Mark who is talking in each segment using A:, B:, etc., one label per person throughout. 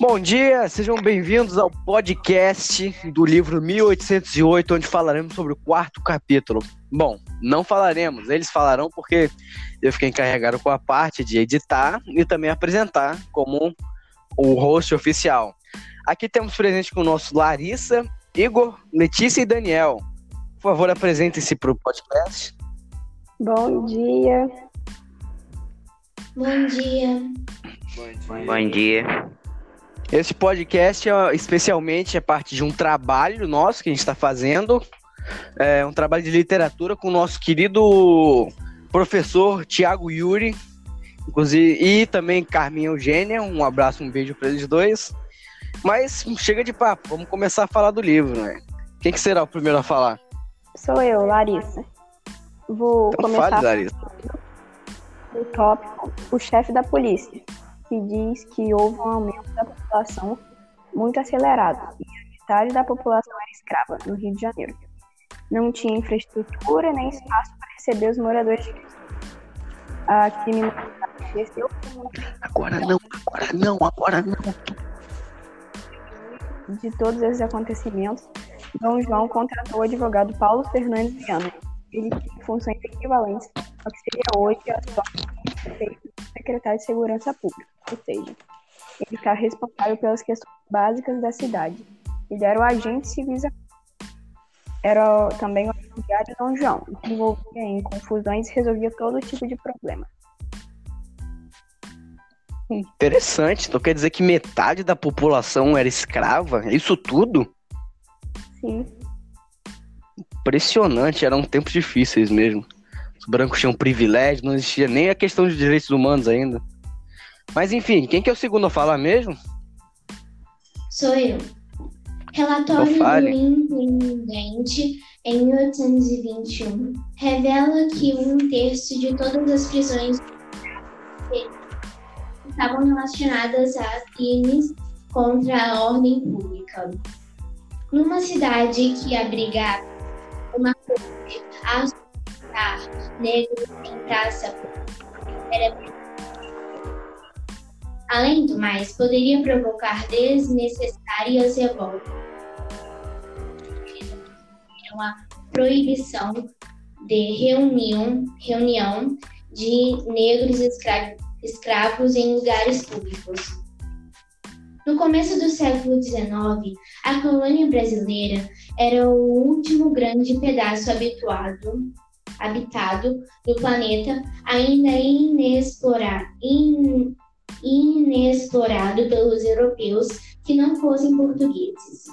A: Bom dia, sejam bem-vindos ao podcast do livro 1808, onde falaremos sobre o quarto capítulo. Bom, não falaremos, eles falarão porque eu fiquei encarregado com a parte de editar e também apresentar como o host oficial. Aqui temos presente com o nosso Larissa, Igor, Letícia e Daniel. Por favor, apresentem-se para o podcast.
B: Bom dia.
C: Bom dia.
D: Bom dia.
A: Esse podcast é especialmente é parte de um trabalho nosso que a gente está fazendo, é um trabalho de literatura com o nosso querido professor Tiago Yuri, inclusive, e também Carminha Eugênia. Um abraço, um beijo para eles dois. Mas chega de papo, vamos começar a falar do livro, né? Quem que será o primeiro a falar?
B: Sou eu, Larissa. Vou
A: então
B: começar
A: fale, Larissa.
B: o tópico, o chefe da polícia que diz que houve um aumento da população muito acelerado e a metade da população era escrava no Rio de Janeiro. Não tinha infraestrutura nem espaço para receber os moradores de A criminalidade cresceu.
A: Agora não, agora não, agora não.
B: De todos esses acontecimentos, Dom João contratou o advogado Paulo Fernandes Viana. Ele tinha funções equivalentes ao que seria hoje a sua secretário de Segurança Pública, ou seja, ele está responsável pelas questões básicas da cidade. Ele era o agente civil, era também o auxiliário Dom João, que envolvia em confusões e resolvia todo tipo de problema.
A: Interessante, então quer dizer que metade da população era escrava? Isso tudo?
B: Sim.
A: Impressionante, eram tempos difíceis mesmo. Os brancos tinham privilégio, não existia nem a questão de direitos humanos ainda. Mas enfim, quem que é o segundo a falar mesmo?
C: Sou eu. Relatório do intendente em 1821 revela que um terço de todas as prisões estavam relacionadas a crimes contra a ordem pública. Numa cidade que abrigava uma corte a negros em praça era Além do mais, poderia provocar desnecessárias revoltas. Uma proibição de reunião, reunião de negros escra escravos em lugares públicos. No começo do século XIX, a colônia brasileira era o último grande pedaço habituado habitado do planeta ainda inexplorado, in, inexplorado pelos europeus que não fossem portugueses.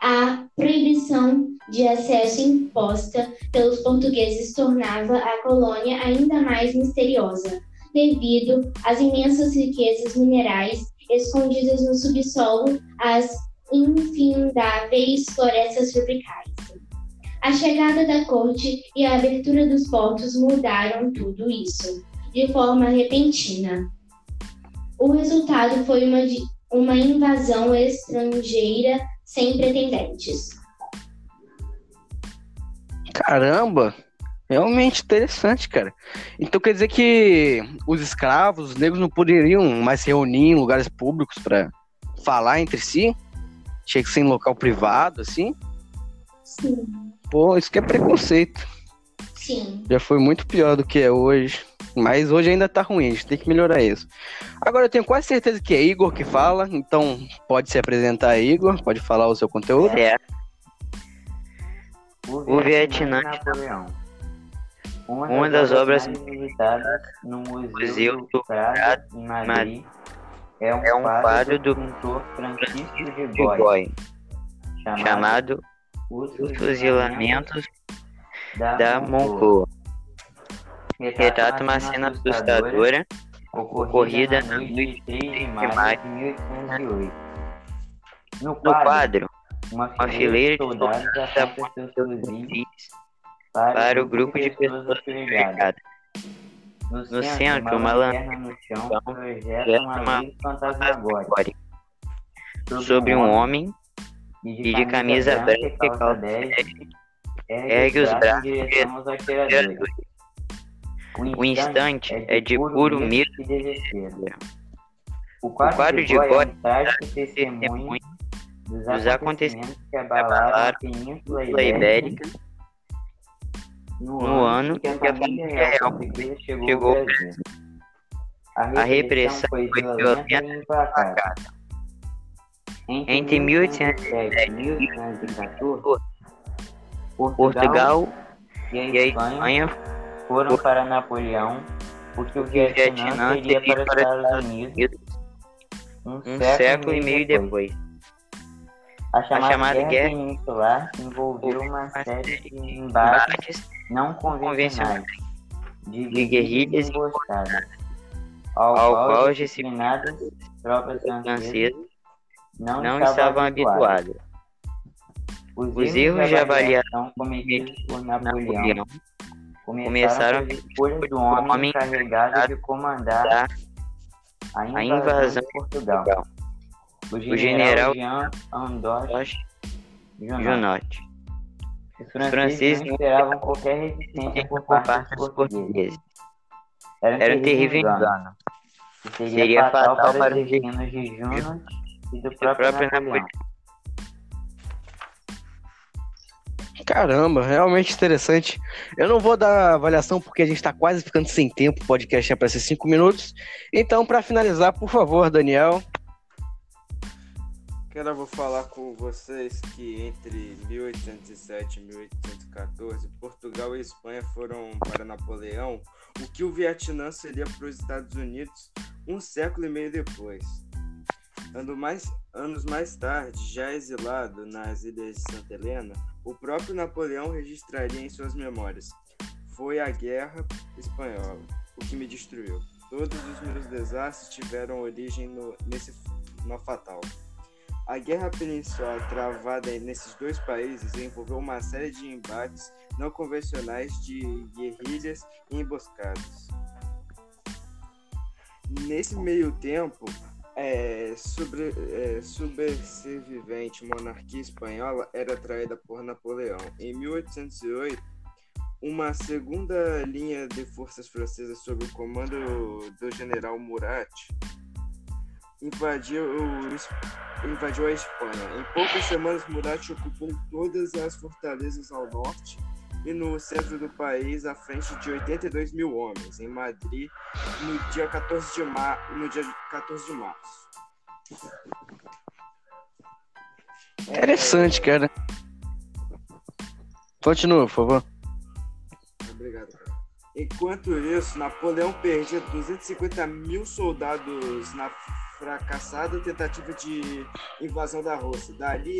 C: A proibição de acesso imposta pelos portugueses tornava a colônia ainda mais misteriosa, devido às imensas riquezas minerais escondidas no subsolo, às infindáveis florestas tropicais. A chegada da corte e a abertura dos portos mudaram tudo isso, de forma repentina. O resultado foi uma, uma invasão estrangeira sem pretendentes.
A: Caramba! Realmente interessante, cara. Então quer dizer que os escravos, os negros não poderiam mais se reunir em lugares públicos para falar entre si? Tinha que ser em local privado, assim?
C: Sim.
A: Pô, isso que é preconceito.
C: Sim.
A: Já foi muito pior do que é hoje. Mas hoje ainda tá ruim, a gente tem que melhorar isso. Agora eu tenho quase certeza que é Igor que fala, então pode se apresentar, Igor, pode falar o seu conteúdo.
D: É.
E: O Vietnã de Napoleão. Uma das obras visitadas no Museu do Prado, em Madrid, é um,
D: É um quadro do
E: pintor Francisco de
D: Goy,
E: chamado Os
D: Fuzilamentos
E: da,
D: da.
E: Moncoa.
D: Retrata uma cena assustadora
E: ocorrida na noite de 3 de maio de 1808. No quadro, uma
D: fileira de
E: soldados aponta seus fuzis para o grupo de pessoas afileiradas. No, centro, uma lanterna no chão projeta uma luz fantasmagórica
D: sobre um homem e de camisa branca e calça 10 ergue os braços
E: em direção aos atiradores.
D: O instante é de puro medo
E: e desespero. O quadro, de Goya é um trágico testemunho dos acontecimentos que abalaram a Península Ibérica no,
D: no
E: ano que a família real chegou, ao Brasil.
D: a repressão
E: foi violenta e implacável. Entre 1807 e 1814, Portugal
D: Portugal
E: e a
D: a
E: Espanha foram para Napoleão, porque o
D: Vietnã
E: teria para os Estados Unidos um,
D: um século e meio depois.
E: A chamada,
D: chamada
E: Guerra
D: Guerra
E: Peninsular envolveu uma série de embates não convencionais, de,
D: de guerrilhas
E: emboscadas, ao,
D: ao
E: qual as disciplinadas tropas francesas não,
D: não
E: estavam
D: estavam
E: habituadas.
D: Habituados.
E: Os,
D: erros de
E: avaliação cometidos por Napoleão
D: Napoleão
E: começaram escolhas do homem
D: homem
E: encarregado de comandar
D: da
E: a
D: a
E: invasão
D: invasão
E: de Portugal,
D: Portugal,
E: o
D: general
E: general Jean Andoche Junot. Os
D: Os
E: franceses não esperavam qualquer resistência por parte dos portugueses.
D: portugueses.
E: Era um terrível engano, seria,
D: Seria
E: fatal,
D: fatal
E: para os
D: os
E: destinos de Junot e do próprio,
D: próprio
E: Napoleão.
A: Caramba, realmente interessante. Eu não vou dar avaliação porque a gente tá quase ficando sem tempo. O podcast é para ser cinco minutos. Então, para finalizar, por favor, Daniel.
F: Eu vou falar com vocês que entre 1807 e 1814, Portugal e Espanha foram para Napoleão, o que o Vietnã seria para os Estados Unidos um século e meio depois. Ano mais, anos mais tarde, já exilado nas ilhas de Santa Helena, o próprio Napoleão registraria em suas memórias: Foi a Guerra Espanhola, o que me destruiu. Todos os meus desastres tiveram origem no, nesse nó fatal. A guerra peninsular travada nesses dois países envolveu uma série de embates não convencionais de guerrilhas e emboscadas. Nesse meio tempo, é, sobre, é, sobrevivente monarquia espanhola era traída por Napoleão. Em 1808, uma segunda linha de forças francesas sob o comando do general Murat invadiu, invadiu a Espanha. Em poucas semanas, Murat ocupou todas as fortalezas ao norte e no centro do país, à frente de 82 mil homens, em Madrid, no dia 14 de, mar... no dia 14 de março.
A: Interessante, cara. Continua, por favor.
F: Obrigado. cara. Enquanto isso, Napoleão perdia 250 mil soldados na fracassada tentativa de invasão da Rússia. Dali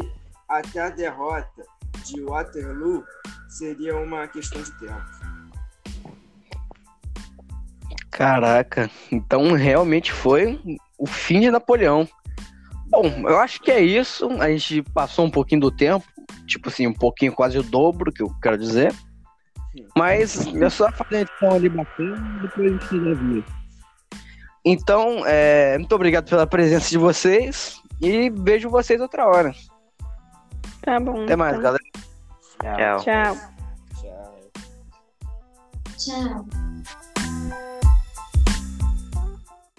F: até a derrota de Waterloo seria uma questão de tempo.
A: Caraca, então realmente foi o fim de Napoleão. Bom, eu acho que é isso. A gente passou um pouquinho do tempo, tipo assim, um pouquinho, quase o dobro, que eu quero dizer. Mas é só fazer a edição ali bacana e depois a gente resolve isso. Então, é, muito obrigado pela presença de vocês e vejo vocês outra hora.
B: Tá bom.
A: Até mais,
B: então.
A: galera.
E: Tchau.
D: Tchau.
B: Tchau.
F: Tchau.
C: Tchau.